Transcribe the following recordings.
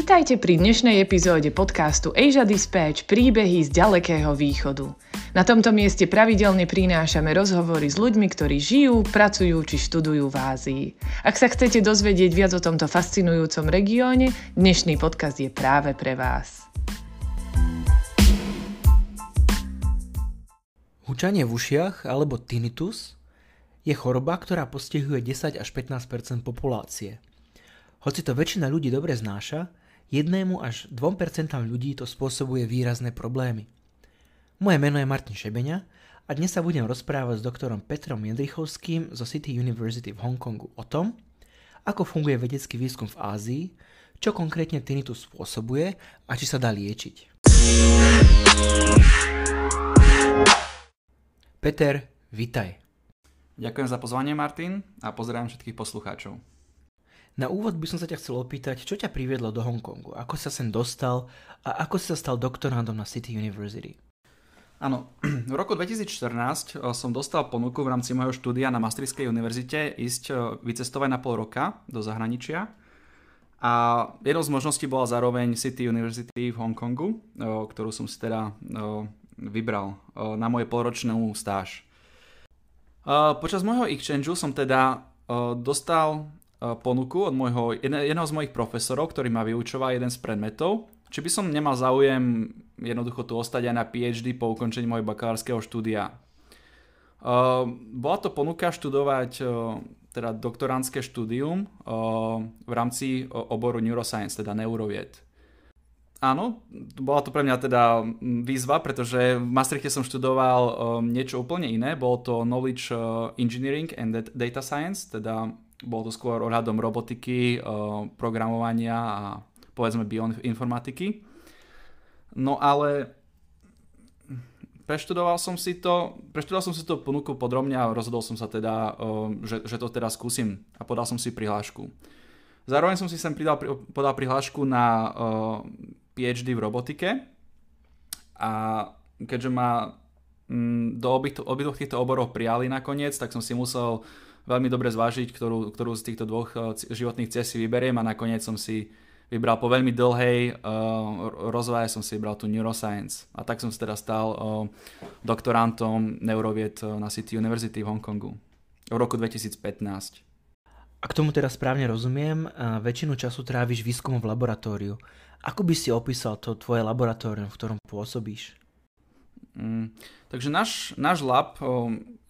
Vítajte pri dnešnej epizóde podcastu Asia Dispatch príbehy z ďalekého východu. Na tomto mieste pravidelne prinášame rozhovory s ľuďmi, ktorí žijú, pracujú či študujú v Ázii. Ak sa chcete dozvedieť viac o tomto fascinujúcom regióne, dnešný podcast je práve pre vás. Hučanie v ušiach alebo tinnitus je choroba, ktorá postihuje 10 až 15% populácie. Hoci to väčšina ľudí dobre znáša, jednému až 2% ľudí to spôsobuje výrazné problémy. Moje meno je Martin Šebeňa a dnes sa budem rozprávať s doktorom Petrom Jendrichovským zo City University v Hongkongu o tom, ako funguje vedecký výskum v Ázii, čo konkrétne tinnitus spôsobuje a či sa dá liečiť. Peter, vitaj. Ďakujem za pozvanie, Martin, a pozdravujem všetkých poslucháčov. Na úvod by som sa ťa chcel opýtať, čo ťa priviedlo do Hongkongu, ako sa sem dostal a ako si sa stal doktorandom na City University. Áno, v roku 2014 eh, som dostal ponuku v rámci môjho štúdia na Maastrichtskej univerzite ísť eh, vycestovať na pol roka do zahraničia. A jednou z možností bola zároveň City University v Hongkongu, eh, ktorú som si teda vybral na moje polročnú stáž. Počas môjho exchange som teda dostal ponuku od môjho, jedného z mojich profesorov, ktorý ma vyučoval jeden z predmetov, či by som nemal záujem jednoducho tu ostať aj na PhD po ukončení mojho bakalárskeho štúdia. Uh, bola to ponuka študovať uh, teda doktorantské štúdium v rámci oboru Neuroscience, teda neurovied. Áno, bola to pre mňa teda výzva, pretože v Maastrichte som študoval niečo úplne iné. Bolo to Knowledge Engineering and Data Science, teda bolo to skôr ohľadom robotiky, programovania a povedzme bioinformatiky. No ale preštudoval som si to, preštudoval som si to ponuku podrobne a rozhodol som sa teda, že, že to teda skúsim a podal som si prihlášku. Zároveň som si sem pridal, podal prihlášku na PhD v robotike a keďže ma mm, do obidvoch týchto oborov prijali nakoniec, tak som si musel veľmi dobre zvážiť, ktorú, ktorú z týchto dvoch eh, životných ciest si vyberiem a nakoniec som si vybral po veľmi dlhej uh, rozvaje som si vybral tu neuroscience. A tak som sa teda stal uh, doktorantom neurovied na City University v Hongkongu v roku 2015. Ak tomu teraz správne rozumiem, väčšinu času tráviš výskumom v laboratóriu. Ako by si opísal to tvoje laboratórium, v ktorom pôsobíš? Mm, takže náš, náš lab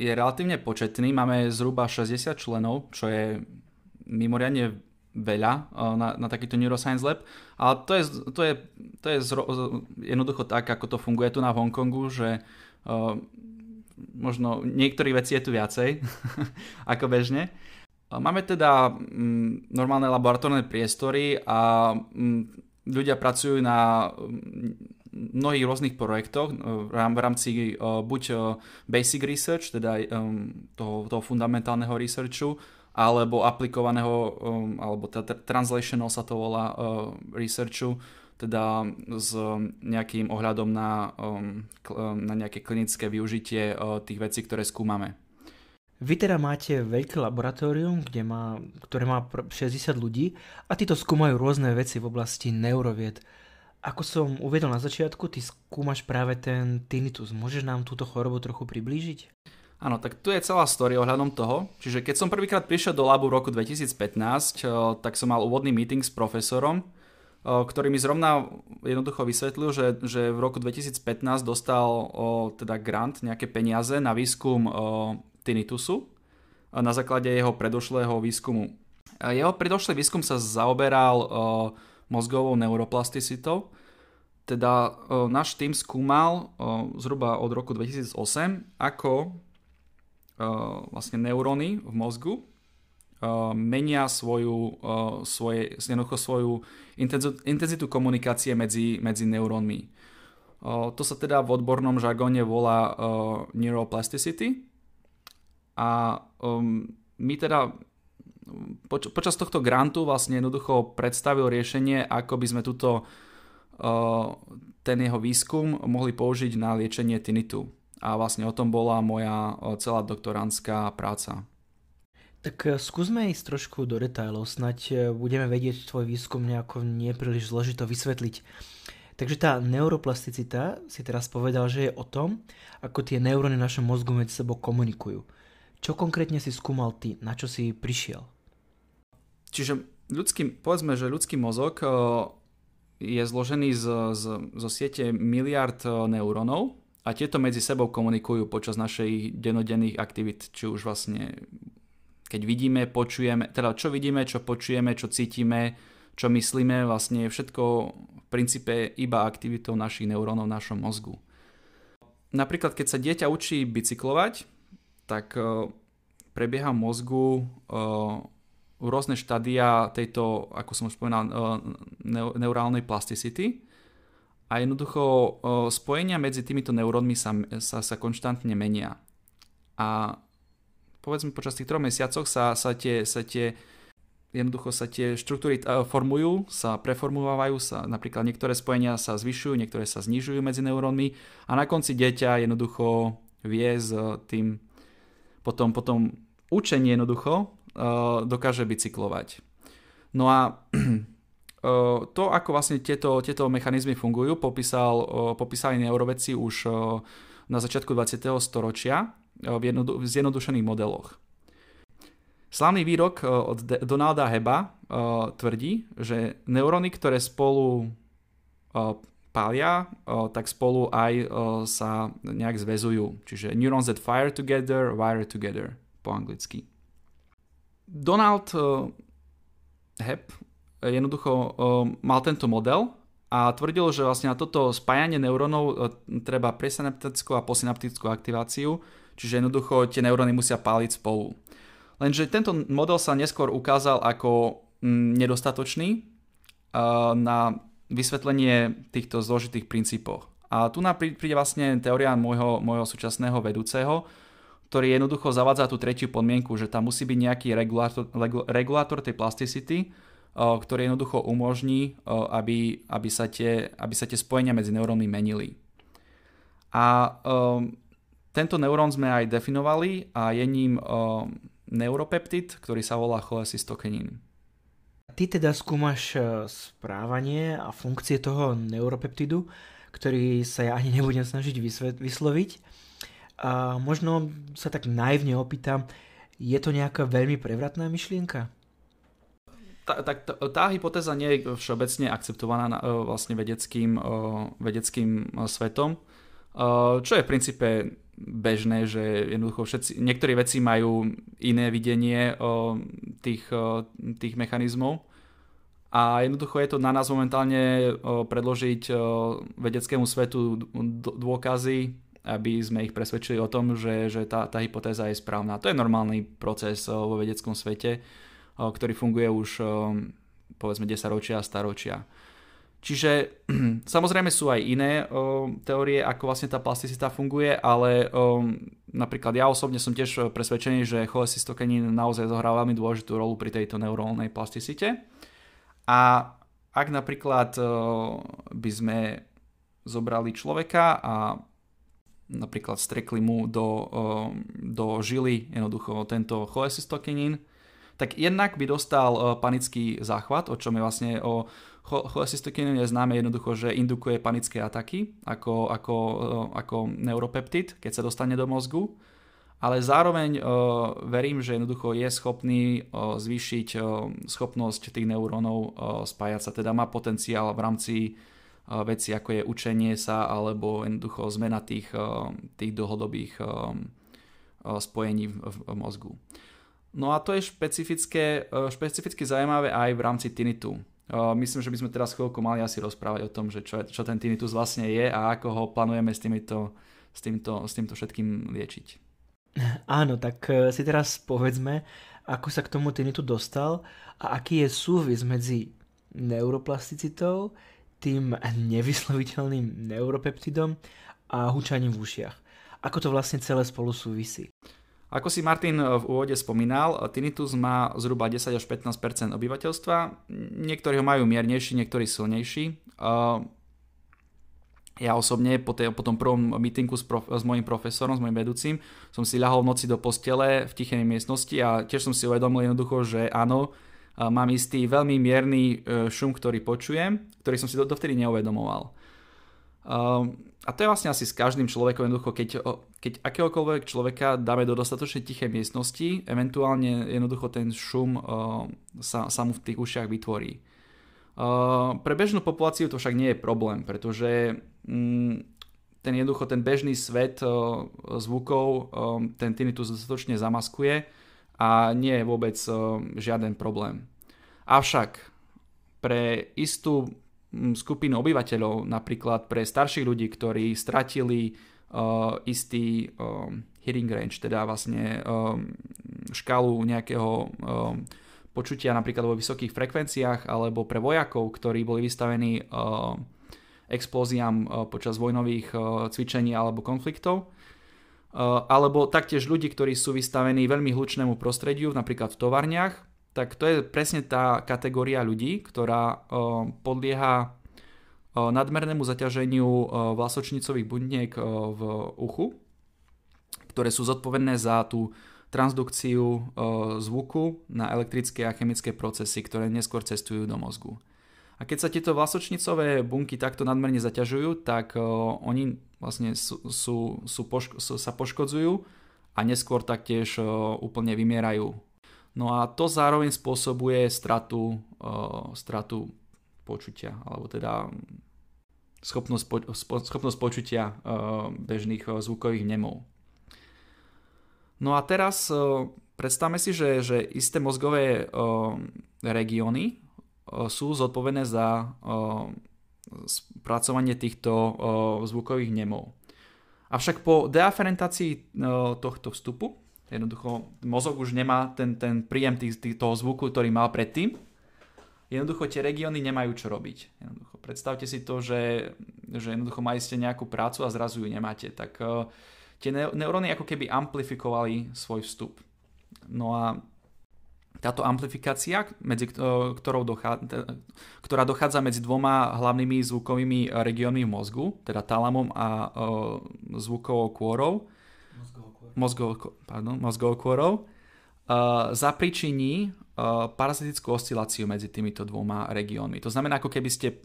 je relatívne početný, máme zhruba 60 členov, čo je mimoriadne veľa na, na takýto Neuroscience Lab, ale to je, to je, to je zro, jednoducho tak, ako to funguje tu na Hongkongu, že možno niektorých vecí je tu viacej ako bežne. Máme teda mm, normálne laboratórne priestory a mm, ľudia pracujú na mnohých rôznych projektoch v rámci buď basic research, teda toho, toho fundamentálneho researchu, alebo aplikovaného, alebo teda translational sa to volá researchu, teda s nejakým ohľadom na, na nejaké klinické využitie tých vecí, ktoré skúmame. Vy teda máte veľké laboratórium, kde má, ktoré má 60 ľudí a títo skúmajú rôzne veci v oblasti neurovied. Ako som uvedol na začiatku, ty skúmaš práve ten tinnitus. Môžeš nám túto chorobu trochu priblížiť? Áno, tak tu je celá story ohľadom toho. Čiže keď som prvýkrát prišiel do labu v roku 2015, eh, tak som mal úvodný meeting s profesorom, eh, ktorý mi zrovna jednoducho vysvetlil, že, že v roku 2015 dostal o, teda grant, nejaké peniaze na výskum tinnitusu na základe jeho predošlého výskumu. Jeho predošlý výskum sa zaoberal mozgovou neuroplasticitou. Teda o, náš tým skúmal o, zhruba od roku 2008, ako o, vlastne neuróny v mozgu menia svoju, svoje, jednoducho svoju intenzitu, komunikácie medzi, medzi neurónmi. To sa teda v odbornom žargóne volá neuroplasticity a my teda poč- počas tohto grantu vlastne jednoducho predstavil riešenie, ako by sme tuto uh, ten jeho výskum mohli použiť na liečenie tinnitu. A vlastne o tom bola moja celá doktorantská práca. Tak e, skúsme ísť trošku do detajlov, snaď e, budeme vedieť tvoj výskum nejako nepríliš zložito vysvetliť. Takže tá neuroplasticita si teraz povedal, že je o tom, ako tie neuróny v našom mozgu medzi sebou komunikujú. Čo konkrétne si skúmal ty? Na čo si prišiel? Čiže ľudský, povedzme, že ľudský mozog je zložený z, z, zo siete miliard neurónov a tieto medzi sebou komunikujú počas našej denodenných aktivít, či už vlastne keď vidíme, počujeme, teda čo vidíme, čo počujeme, čo cítime, čo myslíme, vlastne je všetko v princípe iba aktivitou našich neurónov v našom mozgu. Napríklad, keď sa dieťa učí bicyklovať, tak e, prebieha mozgu e, rôzne štádia tejto, ako som už spomínal, e, neurálnej plasticity a jednoducho spojenia medzi týmito neurónmi sa, sa, sa konštantne menia. A povedzme počas tých troch mesiacoch sa, sa, tie, sa tie jednoducho sa tie štruktúry uh, formujú, sa preformulovajú, sa, napríklad niektoré spojenia sa zvyšujú, niektoré sa znižujú medzi neurónmi a na konci dieťa jednoducho vie s tým potom, potom učenie jednoducho dokáže bicyklovať. No a uh, to, ako vlastne tieto, tieto mechanizmy fungujú, popísal, uh, popísali neurovedci už na začiatku 20. storočia v, jednodu- v zjednodušených modeloch. Slavný výrok od Donalda Heba tvrdí, že neuróny, ktoré spolu pália, tak spolu aj sa nejak zväzujú. Čiže neurons that fire together, wire together po anglicky. Donald Hebb jednoducho mal tento model a tvrdil, že vlastne na toto spájanie neurónov treba presynaptickú a posynaptickú aktiváciu, Čiže jednoducho tie neuróny musia páliť spolu. Lenže tento model sa neskôr ukázal ako mm, nedostatočný na vysvetlenie týchto zložitých princípov. A tu nám príde vlastne teória môjho, môjho súčasného vedúceho, ktorý jednoducho zavádza tú tretiu podmienku, že tam musí byť nejaký regulátor, regulátor tej plasticity, ktorý jednoducho umožní, aby, aby, sa tie, aby sa tie spojenia medzi neurónmi menili. A um, tento neurón sme aj definovali a je ním uh, neuropeptid, ktorý sa volá cholecystokinín. Ty teda skúmaš uh, správanie a funkcie toho neuropeptidu, ktorý sa ja ani nebudem snažiť vysloviť. A možno sa tak naivne opýtam, je to nejaká veľmi prevratná myšlienka? tá, tá, tá, tá hypotéza nie je všeobecne akceptovaná uh, vlastne vedeckým, uh, vedeckým svetom, čo je v princípe bežné, že jednoducho všetci, niektorí veci majú iné videnie tých, tých mechanizmov a jednoducho je to na nás momentálne predložiť vedeckému svetu dôkazy, aby sme ich presvedčili o tom, že, že tá, tá hypotéza je správna. To je normálny proces o, vo vedeckom svete, o, ktorý funguje už o, povedzme 10 ročia a staročia. Čiže samozrejme sú aj iné o, teórie, ako vlastne tá plasticita funguje, ale o, napríklad ja osobne som tiež presvedčený, že cholecystokinín naozaj zohrá veľmi dôležitú rolu pri tejto neurónnej plasticite. A ak napríklad o, by sme zobrali človeka a napríklad strekli mu do, o, do žily jednoducho tento cholecystokinín, tak jednak by dostal panický záchvat, o čom je vlastne o Cholecystokinín je známe jednoducho, že indukuje panické ataky ako, ako, eh, ako neuropeptid, keď sa dostane do mozgu. Ale zároveň verím, že jednoducho je schopný zvýšiť schopnosť tých neurónov spájať sa, teda má potenciál v rámci veci ako je učenie sa alebo jednoducho zmena tých, tých dlhodobých spojení v, v, mozgu. No a to je špecifické, špecificky zaujímavé aj v rámci tinnitu. Myslím, že by sme teraz chvíľku mali asi rozprávať o tom, že čo, čo ten tinnitus vlastne je a ako ho plánujeme s týmito, s týmto, s týmto všetkým liečiť. Áno, tak e, si teraz povedzme, ako sa k tomu tinnitu dostal a aký je súvis medzi neuroplasticitou, tým nevysloviteľným neuropeptidom a hučaním v ušiach. Ako to vlastne celé spolu súvisí? Ako si Martin v úvode spomínal, tinnitus má zhruba 10 až 15% obyvateľstva. Niektorí ho majú miernejší, niektorí silnejší. ja osobne po, tej, po tom prvom meetingu s, prof, s mojim profesorom, s mojim vedúcim, som si ľahol v noci do postele v tichej miestnosti a tiež som si uvedomil jednoducho, že áno, mám istý veľmi mierny e, šum, ktorý počujem, ktorý som si dovtedy neuvedomoval. A to je vlastne asi s každým človekom jednoducho, keď, keď akéhokoľvek človeka dáme do dostatočne tichej miestnosti, eventuálne jednoducho ten šum sa, sa mu v tých ušiach vytvorí. Pre bežnú populáciu to však nie je problém, pretože mm, ten jednoducho ten bežný svet zvukov ten tinnitus dostatočne zamaskuje a nie je vôbec žiaden problém. Avšak pre istú mm, skupinu obyvateľov, napríklad pre starších ľudí, ktorí stratili uh, istý um, hearing range, teda vlastne um, škálu nejakého um, počutia napríklad vo vysokých frekvenciách alebo pre vojakov, ktorí boli vystavení uh, explóziám uh, počas vojnových uh, cvičení alebo konfliktov. Uh, alebo taktiež ľudí, ktorí sú vystavení veľmi hlučnému prostrediu, napríklad v tovarniach, tak to je presne tá kategória ľudí, ktorá uh, podlieha uh, nadmernému zaťaženiu vlasočnicových buniek v uchu, ktoré sú zodpovedné za tú transdukciu zvuku na elektrické a chemické procesy, ktoré neskôr cestujú do mozgu. A keď sa tieto vlasočnicové bunky takto nadmerne zaťažujú, tak oni vlastne sú, sú, sú sa poškodzujú a neskôr taktiež úplne vymierajú. No a to zároveň spôsobuje stratu, stratu počutia, alebo teda schopnosť, po, schopnosť počutia bežných zvukových nemov. No a teraz uh, predstavme si, že, že isté mozgové regióny sú zodpovedné za spracovanie týchto zvukových nemov. Avšak po deaferentácii tohto vstupu, jednoducho mozog už nemá ten, ten príjem tých, tých, toho zvuku, ktorý mal predtým, jednoducho tie regióny nemajú čo robiť. Jednoducho, predstavte si to, že, že jednoducho mali ste nejakú prácu a zrazu ju nemáte. Tak uh, tie neuróny ako keby amplifikovali svoj vstup. No a táto amplifikácia, medzi ktorou dochádza, ktorá dochádza medzi dvoma hlavnými zvukovými regiónmi v mozgu, teda talamom a uh, zvukovou kôrou, mozgovou, pardon, mozgovou kôrou, uh, zapričiní parazitickú osciláciu medzi týmito dvoma regiónmi. To znamená, ako keby ste,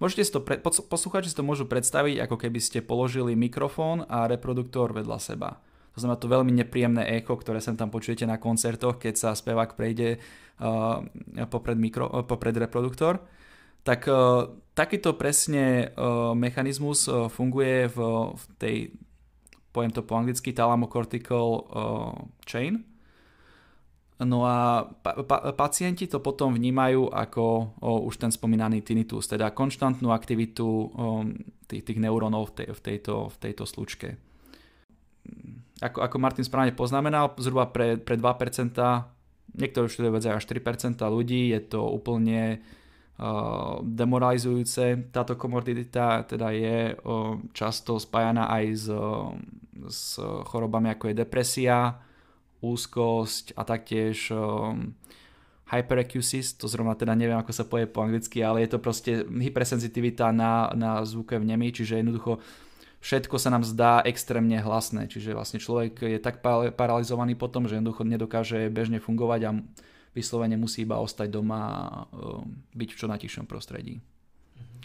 môžete si to, pre, poslucháči si to môžu predstaviť, ako keby ste položili mikrofón a reproduktor vedľa seba. To znamená to veľmi nepríjemné echo, ktoré sem tam počujete na koncertoch, keď sa spevák prejde uh, popred, mikro, uh, popred reproduktor. Tak uh, takýto presne uh, mechanizmus uh, funguje v, v tej, poviem to po anglicky, thalamocortical uh, chain, No a pa- pa- pacienti to potom vnímajú ako o, už ten spomínaný tinnitus, teda konštantnú aktivitu o, tých, tých neurónov v, tej, v, tejto, v tejto slučke. Ako, ako Martin správne poznamenal, zhruba pre, pre 2%, niektorí štúdie vedzajú až 3% ľudí, je to úplne uh, demoralizujúce. Táto komordita teda je uh, často spájana aj s, s chorobami ako je depresia, úzkosť a taktiež um, hyperacusis, to zrovna teda neviem ako sa povie po anglicky, ale je to proste hypersenzitivita na, na zvukové vnemy, čiže jednoducho všetko sa nám zdá extrémne hlasné, čiže vlastne človek je tak paralizovaný potom, že jednoducho nedokáže bežne fungovať a vyslovene musí iba ostať doma a um, byť v čo najtichšom prostredí. Mhm.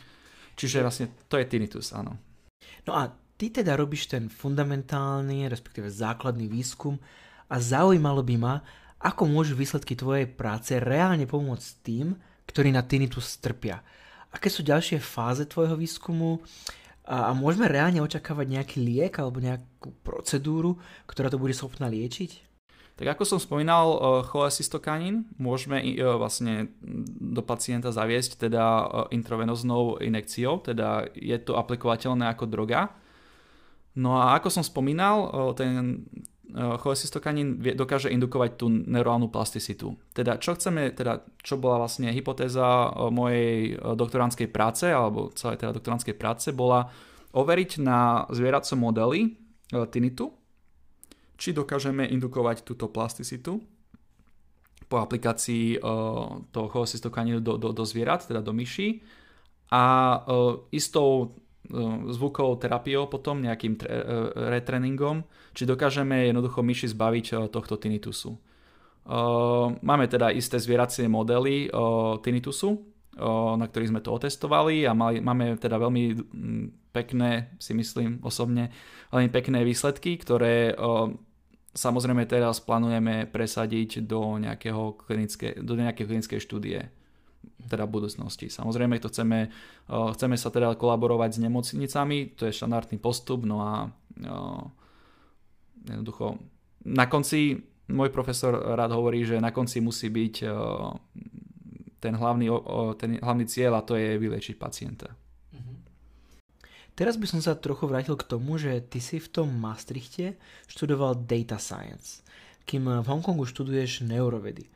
Čiže vlastne to je tinnitus, áno. No a ty teda robíš ten fundamentálny, respektíve základný výskum a zaujímalo by ma, ako môžu výsledky tvojej práce reálne pomôcť tým, ktorí na tinnitus trpia. Aké sú ďalšie fáze tvojho výskumu a, a môžeme reálne očakávať nejaký liek alebo nejakú procedúru, ktorá to bude schopná liečiť? Tak ako som spomínal, uh, cholecystokanín môžeme uh, vlastne do pacienta zaviesť teda uh, intravenoznou inekciou, teda je to aplikovateľné ako droga. No a ako som spomínal, ten, cholecystokanín dokáže indukovať tú neurálnu plasticitu. Teda čo chceme, teda čo bola vlastne hypotéza eh, mojej eh, doktoránskej práce, alebo celej teda doktoránskej práce, bola overiť na zvieracom modeli tinitu, či dokážeme indukovať túto plasticitu po aplikácii toho cholecystokanínu do, do, do zvierat, teda do myší. A istou zvukovou terapiou potom, nejakým tre, retreningom, či dokážeme jednoducho myši zbaviť tohto tinnitusu. Máme teda isté zvieracie modely tinnitusu, na ktorých sme to otestovali a mali, máme teda veľmi pekné, si myslím osobne, veľmi pekné výsledky, ktoré samozrejme teraz plánujeme presadiť do, nejakého klinické, do nejakej klinickej štúdie teda budúcnosti. Samozrejme to chceme, chceme sa teda kolaborovať s nemocnicami, to je štandardný postup, no a jednoducho na konci môj profesor rád hovorí, že na konci musí byť ten hlavný, ten hlavný cieľ a to je vylečiť pacienta. Teraz by som sa trochu vrátil k tomu, že ty si v tom Maastrichte študoval data science, kým v Hongkongu študuješ neurovedy.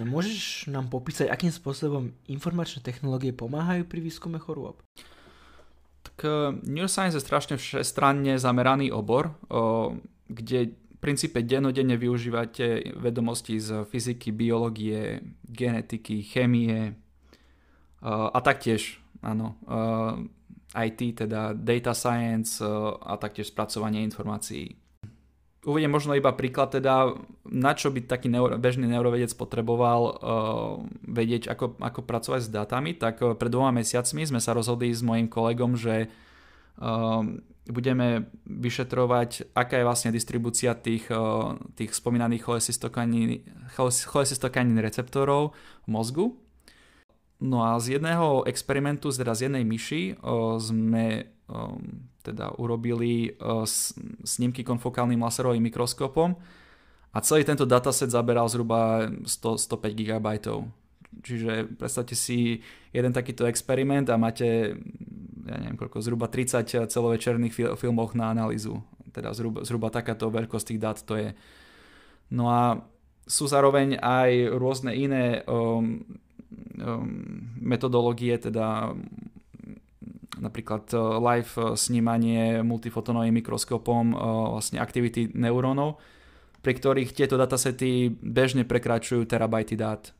Môžeš nám popísať, akým spôsobom informačné technológie pomáhajú pri výskume chorôb? Tak uh, neuroscience je strašne všestranne zameraný obor, uh, kde v princípe dennodenne využívate vedomosti z fyziky, biológie, genetiky, chémie uh, a taktiež, áno, IT, teda data science e, a taktiež spracovanie informácií. Uvediem možno iba príklad teda, na čo by taký neuro, bežný neurovedec potreboval uh, vedieť, ako, ako pracovať s dátami, tak uh, pred dvoma mesiacmi sme sa rozhodli s mojim kolegom, že uh, budeme vyšetrovať, aká je vlastne distribúcia tých, uh, tých spomínaných cholecystokanín receptorov v mozgu. No a z jedného experimentu, teda z jednej myši, sme teda urobili snímky konfokálnym laserovým mikroskopom a celý tento dataset zaberal zhruba 100, 105 GB. Čiže predstavte si jeden takýto experiment a máte ja neviem koľko, zhruba 30 celovečerných fil- filmoch na analýzu. Teda zhruba, zhruba takáto veľkosť tých dát to je. No a sú zároveň aj rôzne iné um, Um, metodológie, teda napríklad uh, live uh, snímanie multifotonovým mikroskopom uh, vlastne aktivity neurónov, pri ktorých tieto datasety bežne prekračujú terabajty dát.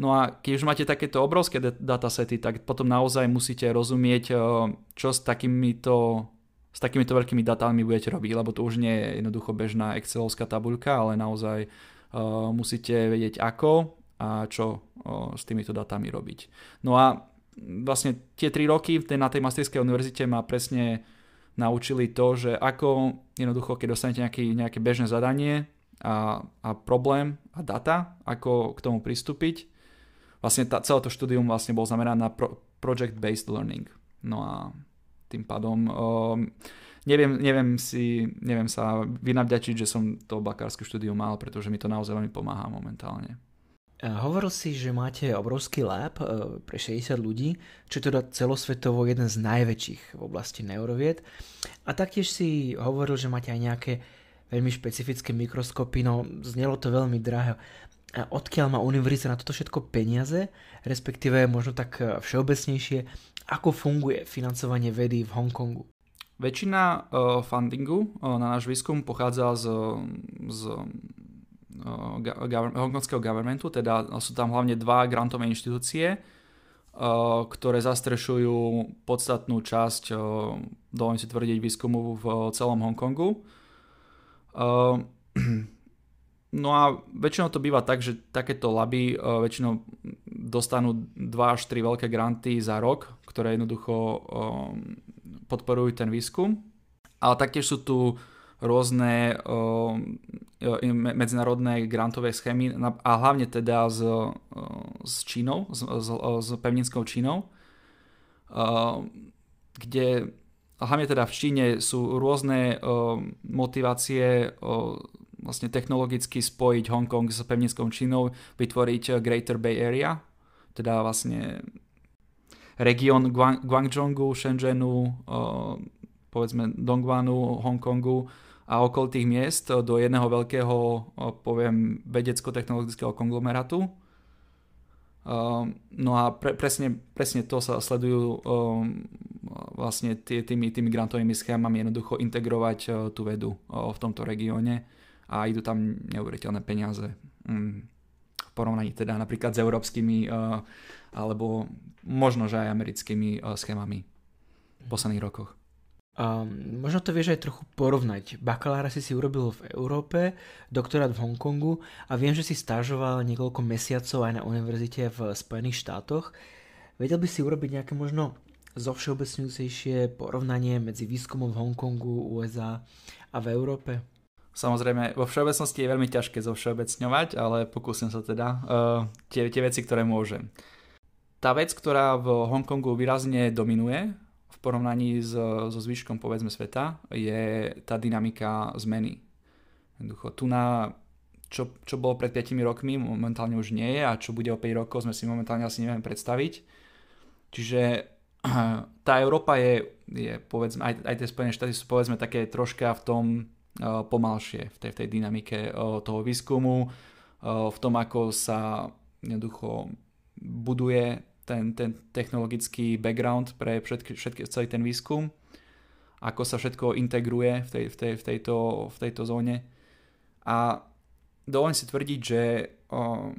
No a keď už máte takéto obrovské datasety, tak potom naozaj musíte rozumieť, čo s takýmito, s takýmito veľkými datami budete robiť, lebo to už nie je jednoducho bežná Excelovská tabuľka, ale naozaj uh, musíte vedieť ako a čo o, s týmito datami robiť. No a vlastne tie tri roky na tej Maastrichtskej univerzite ma presne naučili to, že ako jednoducho, keď dostanete nejaký, nejaké bežné zadanie a, a problém a data, ako k tomu pristúpiť. Vlastne tá, celé to štúdium vlastne bol zamerané na pro, project-based learning. No a tým pádom o, neviem, neviem, si, neviem sa vynavďačiť, že som to bakárske štúdium mal, pretože mi to naozaj veľmi pomáha momentálne. Hovoril si, že máte obrovský lab e, pre 60 ľudí, čo je teda celosvetovo jeden z najväčších v oblasti neurovied. A taktiež si hovoril, že máte aj nejaké veľmi špecifické mikroskopy, no znelo to veľmi drahé. A odkiaľ má univerzita na toto všetko peniaze, respektíve možno tak e, všeobecnejšie, ako funguje financovanie vedy v Hongkongu? Väčšina uh, fundingu uh, na náš výskum pochádza z, z hongkongského governmentu, teda sú tam hlavne dva grantové inštitúcie, ktoré zastrešujú podstatnú časť, dovolím si tvrdiť, výskumu v celom Hongkongu. No a väčšinou to býva tak, že takéto laby väčšinou dostanú 2 až 3 veľké granty za rok, ktoré jednoducho podporujú ten výskum. Ale taktiež sú tu rôzne medzinárodné grantové schémy a hlavne teda s, s Čínou, s, s, s pevninskou Čínou, kde hlavne teda v Číne sú rôzne motivácie vlastne technologicky spojiť Hongkong s pevninskou Čínou, vytvoriť Greater Bay Area, teda vlastne región Guangzhongu, Shenzhenu, povedzme Dongguanu, Hongkongu, a okolitých miest do jedného veľkého, poviem, vedecko-technologického konglomerátu. No a pre, presne, presne to sa sledujú vlastne tý, tými, tými grantovými schémami jednoducho integrovať tú vedu v tomto regióne a idú tam neuveriteľné peniaze mm, v porovnaní teda napríklad s európskymi alebo možno, že aj americkými schémami. posledných rokoch. Um, možno to vieš aj trochu porovnať. Bakalára si si urobil v Európe, doktorát v Hongkongu a viem, že si stážoval niekoľko mesiacov aj na univerzite v Spojených štátoch. Vedel by si urobiť nejaké možno zovšeobecňujúcejšie porovnanie medzi výskumom v Hongkongu, USA a v Európe? Samozrejme, vo všeobecnosti je veľmi ťažké zovšeobecňovať, ale pokúsim sa teda uh, tie, tie veci, ktoré môžem. Tá vec, ktorá v Hongkongu výrazne dominuje v porovnaní s, so zvyškom povedzme sveta, je tá dynamika zmeny. Jednoducho, tu na čo, čo bolo pred 5 rokmi, momentálne už nie je a čo bude o 5 rokov, sme si momentálne asi nevieme predstaviť. Čiže tá Európa je, je povedzme, aj, aj tie Spojené štáty sú povedzme také troška v tom uh, pomalšie, v tej, v tej dynamike uh, toho výskumu, uh, v tom, ako sa jednoducho buduje ten, ten technologický background pre všetky, všetky, celý ten výskum, ako sa všetko integruje v, tej, v, tej, v, tejto, v tejto zóne. A dovolím si tvrdiť, že o,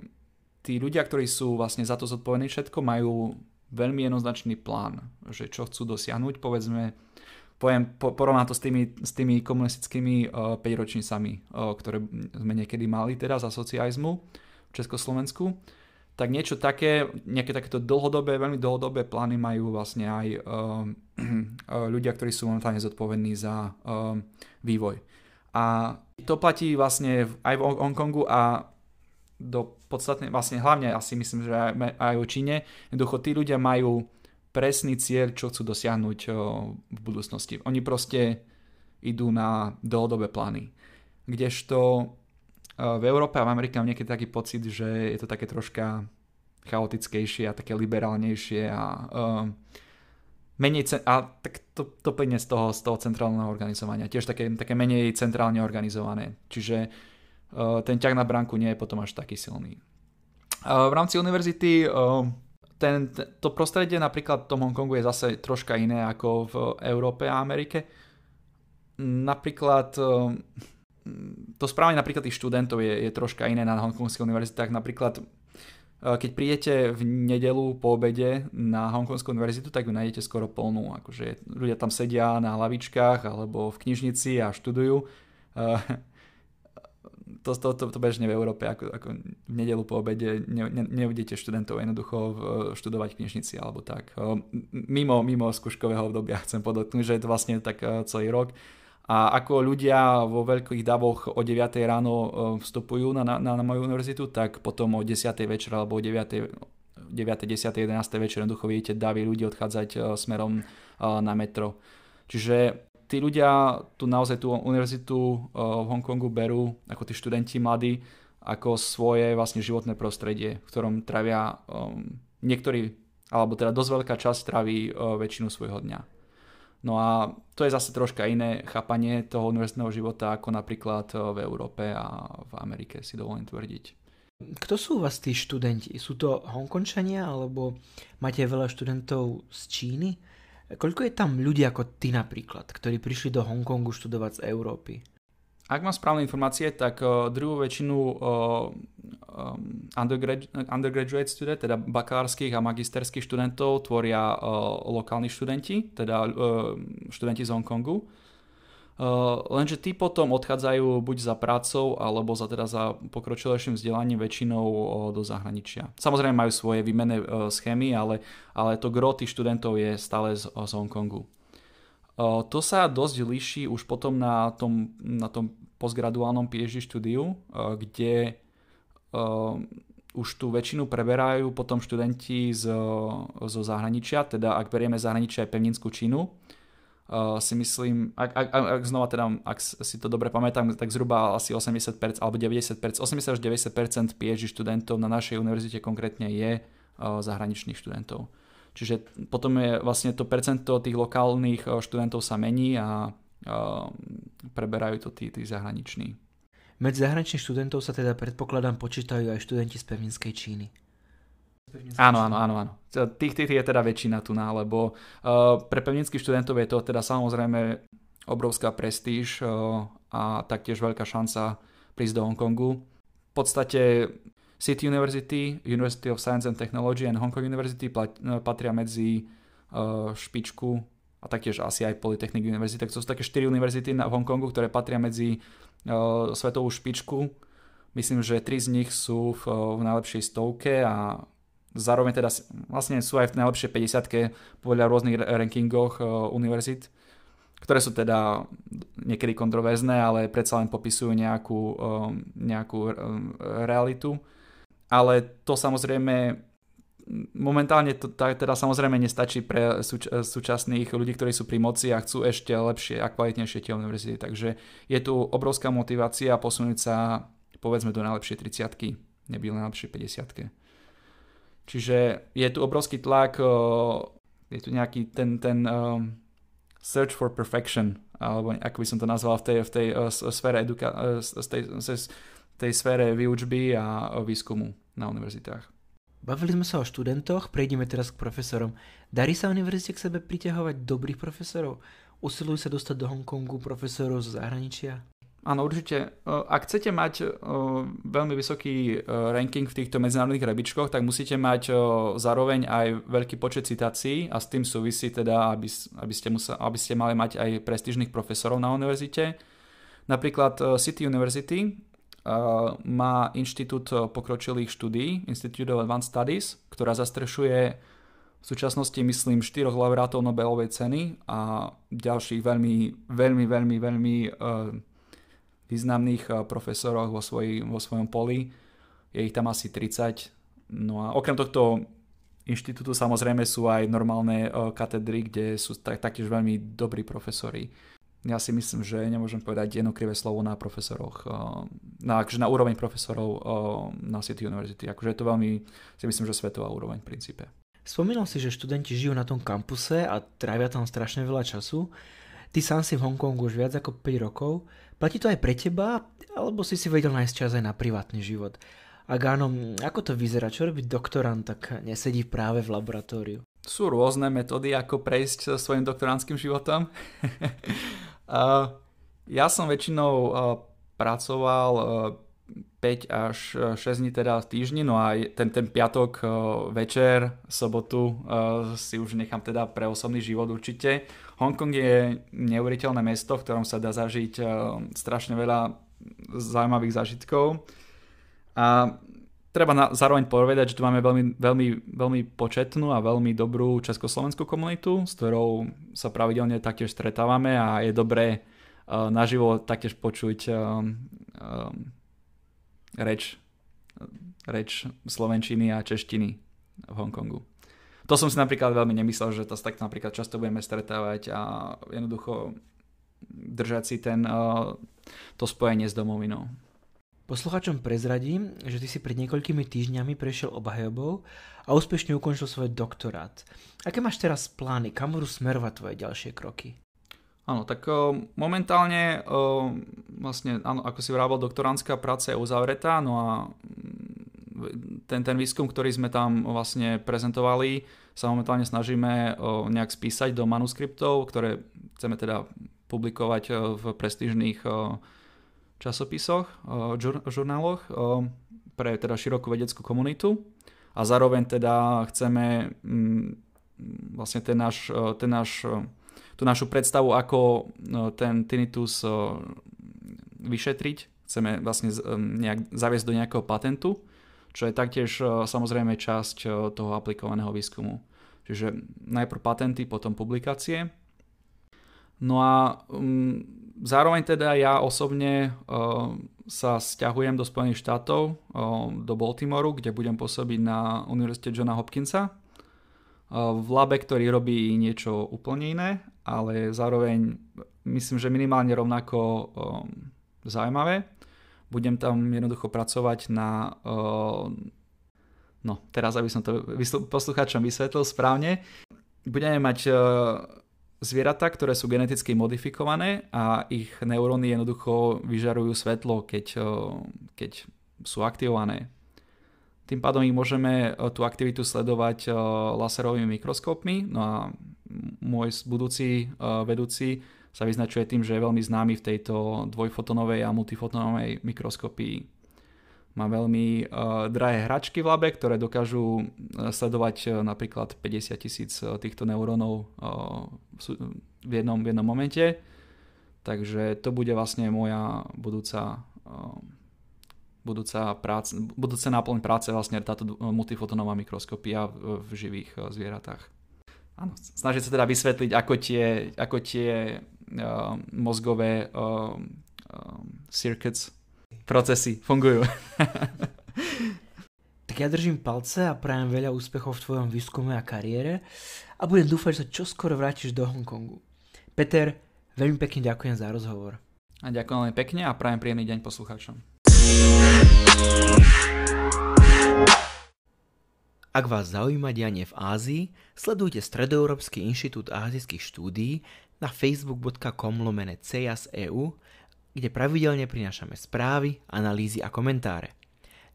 tí ľudia, ktorí sú vlastne za to zodpovední všetko, majú veľmi jednoznačný plán, že čo chcú dosiahnuť, povedzme, poviem, po, porovnám to s tými, s tými komunistickými uh, 5 ročnicami, uh, ktoré sme niekedy mali teda za socializmu v Československu tak niečo také, nejaké takéto dlhodobé, veľmi dlhodobé plány majú vlastne aj uh, ľudia, ktorí sú momentálne zodpovední za uh, vývoj. A to platí vlastne aj v Hongkongu a do podstatne, vlastne hlavne asi myslím, že aj, aj o Číne. Jednoducho tí ľudia majú presný cieľ, čo chcú dosiahnuť v budúcnosti. Oni proste idú na dlhodobé plány. Kdežto v Európe a v Amerike mám niekedy taký pocit, že je to také troška chaotickejšie a také liberálnejšie a uh, menej a tak to, to plne z toho, z toho centrálneho organizovania. Tiež také, také menej centrálne organizované. Čiže uh, ten ťah na bránku nie je potom až taký silný. Uh, v rámci univerzity uh, ten, to prostredie napríklad v tom Hongkongu je zase troška iné ako v Európe a Amerike. Napríklad to správanie napríklad tých študentov je, je troška iné na hongkongských univerzitách. Napríklad e, keď prídete v nedelu po obede na Hongkongskú univerzitu, tak ju nájdete skoro plnú. Akože ľudia tam sedia na lavičkách alebo v knižnici a študujú. E, to, to, to, to bežne v Európe, ako, ako v nedelu po obede ne, ne, neuvidíte študentov jednoducho v, študovať v knižnici alebo tak. E, mimo, mimo skúškového obdobia chcem podotknúť, že je to vlastne tak celý rok. A ako ľudia vo veľkých davoch o 9 ráno e, vstupujú na, na, na moju univerzitu, tak potom o 10 večer alebo o 9, 9 10, 11 večer jednoducho vidíte davy ľudí odchádzať e, smerom e, na metro. Čiže tí ľudia tu naozaj tú univerzitu v Hongkongu berú ako tí študenti mladí ako svoje vlastne životné prostredie, v ktorom travia um, niektorí, alebo teda dosť veľká časť traví uh, väčšinu svojho dňa. No a to je zase troška iné chápanie toho univerzitného života ako napríklad eh, v Európe a v Amerike si dovolím tvrdiť. Kto sú u vás tí študenti? Sú to Hongkončania alebo máte veľa študentov z Číny? Koľko je tam ľudí ako ty napríklad, ktorí prišli do Hongkongu študovať z Európy? Ak mám správne informácie, tak uh, druhú väčšinu uh, um, undergraduate student, teda bakalárskych a magisterských študentov tvoria uh, lokálni študenti, teda uh, študenti z Hongkongu. Uh, lenže tí potom odchádzajú buď za prácou, alebo za, teda za pokročilejším vzdelaním väčšinou uh, do zahraničia. Samozrejme majú svoje výmenné uh, schémy, ale, ale to gro tých študentov je stále z, z Hongkongu. To sa dosť líši už potom na tom, na tom postgraduálnom PhD štúdiu, kde už tú väčšinu preberajú potom študenti z, zo zahraničia, teda ak berieme zahraničia aj pevninskú Čínu, si myslím, ak, ak, ak znova teda, ak si to dobre pamätám, tak zhruba asi 80% alebo 90%, 80 až 90% PhD študentov na našej univerzite konkrétne je zahraničných študentov. Čiže potom je vlastne to percento tých lokálnych eh, študentov sa mení a, a preberajú to tí, tí zahraniční. Medzi zahraničných študentov sa teda predpokladám počítajú aj študenti z pevninskej Číny. Áno, áno, áno, áno. Tých, tých je teda väčšina tu, lebo uh, pre pevninských študentov je to teda samozrejme obrovská prestíž uh, a taktiež veľká šanca prísť do Hongkongu. V podstate City University, University of Science and Technology and Hong Kong University no, patria medzi uh, špičku a taktiež asi aj Polytechnic University. Tak to sú také 4 univerzity v Hongkongu, ktoré patria medzi uh, svetovú špičku. Myslím, že tri z nich sú v, v najlepšej stovke a zároveň teda vlastne sú aj v najlepšej 50 podľa rôznych rankingoch uh, univerzit, ktoré sú teda niekedy kontroverzné, ale predsa len popisujú nejakú, um, nejakú um, realitu. Ale to samozrejme momentálne to teda samozrejme nestačí pre súč- súčasných ľudí, ktorí sú pri moci a chcú ešte lepšie a kvalitnejšie tie univerzity. Takže je tu obrovská motivácia posunúť sa povedzme do najlepšej 30 nebyl najlepšej 50 Čiže je tu obrovský tlak, je tu nejaký ten, ten um, search for perfection, alebo ako by som to nazval v tej, v tej uh, sfére eduka- uh, tej, tej sfére výučby a výskumu na univerzitách. Bavili sme sa o študentoch, prejdeme teraz k profesorom. Darí sa univerzite k sebe priťahovať dobrých profesorov? Usilujú sa dostať do Hongkongu profesorov z zahraničia? Áno, určite. Ak chcete mať veľmi vysoký ranking v týchto medzinárodných rebičkoch, tak musíte mať zároveň aj veľký počet citácií a s tým súvisí teda, aby, aby, ste, musel, aby ste mali mať aj prestížnych profesorov na univerzite. Napríklad City University má Inštitút pokročilých štúdí, Institute of Advanced Studies, ktorá zastrešuje v súčasnosti myslím štyroch laureátov Nobelovej ceny a ďalších veľmi, veľmi, veľmi, veľmi uh, významných profesoroch vo, svoj, vo svojom poli. Je ich tam asi 30. No a okrem tohto inštitútu samozrejme sú aj normálne katedry, kde sú tak, taktiež veľmi dobrí profesori ja si myslím, že nemôžem povedať jedno krivé slovo na profesoroch, eh, na, akože na úroveň profesorov eh, na City University. Akože je to veľmi, si myslím, že svetová úroveň v princípe. Spomínal si, že študenti žijú na tom kampuse a trávia tam strašne veľa času. Ty sám si v Hongkongu už viac ako 5 rokov. Platí to aj pre teba, alebo si si vedel nájsť čas aj na privátny život? Ak áno, ako to vyzerá? Čo robí doktorant, tak nesedí práve v laboratóriu? Sú rôzne metódy, ako prejsť svojim doktorantským životom. ja som väčšinou pracoval 5 až 6 dní teda v týždni, no a ten, ten piatok večer, sobotu si už nechám teda pre osobný život určite. Hongkong je neuveriteľné mesto, v ktorom sa dá zažiť strašne veľa zaujímavých zážitkov. A treba na, zároveň povedať, že tu máme veľmi, veľmi, veľmi početnú a veľmi dobrú československú komunitu, s ktorou sa pravidelne taktiež stretávame a je dobré uh, naživo taktiež počuť uh, uh, reč, reč slovenčiny a češtiny v Hongkongu. To som si napríklad veľmi nemyslel, že to takto napríklad často budeme stretávať a jednoducho držať si ten, uh, to spojenie s domovinou. Posluchačom prezradím, že ty si pred niekoľkými týždňami prešiel obhajobou a úspešne ukončil svoj doktorát. Aké máš teraz plány? Kam budú smerovať tvoje ďalšie kroky? Áno, tak o, momentálne o, vlastne, áno, ako si vrával, doktoránska práca je uzavretá, no a mm, ten, ten výskum, ktorý sme tam vlastne prezentovali, sa momentálne snažíme o, nejak spísať do manuskriptov, ktoré chceme teda publikovať v prestížnych časopisoch, žur, žurnáloch pre teda širokú vedeckú komunitu a zároveň teda chceme mm, vlastne ten náš, ten náš, tú našu predstavu, ako ten tinnitus vyšetriť, chceme vlastne nejak zaviesť do nejakého patentu, čo je taktiež samozrejme časť toho aplikovaného výskumu. Čiže najprv patenty, potom publikácie. No a um, zároveň teda ja osobne uh, sa stiahujem do Spojených štátov, uh, do Baltimoru, kde budem pôsobiť na Univerzite Johna Hopkinsa uh, v labe, ktorý robí niečo úplne iné, ale zároveň myslím, že minimálne rovnako um, zaujímavé. Budem tam jednoducho pracovať na no teraz aby som to poslucháčom vysvetlil správne. Budeme mať zvieratá, ktoré sú geneticky modifikované a ich neuróny jednoducho vyžarujú svetlo, keď, keď sú aktivované. Tým pádom ich môžeme tú aktivitu sledovať laserovými mikroskopmi. No a môj budúci vedúci sa vyznačuje tým, že je veľmi známy v tejto dvojfotonovej a multifotonovej mikroskopii. Má veľmi uh, drahé hračky v labe, ktoré dokážu sledovať uh, napríklad 50 tisíc uh, týchto neurónov uh, v, jednom, v jednom momente. Takže to bude vlastne moja budúca uh, budúca práca, budúce náplň práce vlastne táto multifotonová mikroskopia v, v živých uh, zvieratách. Áno, snažiť sa teda vysvetliť, ako tie, ako tie uh, mozgové uh, uh, circuits, procesy fungujú. tak ja držím palce a prajem veľa úspechov v tvojom výskume a kariére a budem dúfať, že sa čoskoro vrátiš do Hongkongu. Peter, veľmi pekne ďakujem za rozhovor. A ďakujem veľmi pekne a prajem príjemný deň poslucháčom. Ak vás zaujíma dianie v Ázii, sledujte Stredoeurópsky inštitút ázijských štúdií na facebook.com lomene CEAS.eu, kde pravidelne prinášame správy, analýzy a komentáre.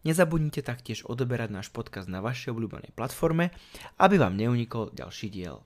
Nezabudnite taktiež odoberať náš podcast na vašej obľúbenej platforme, aby vám neunikol ďalší diel.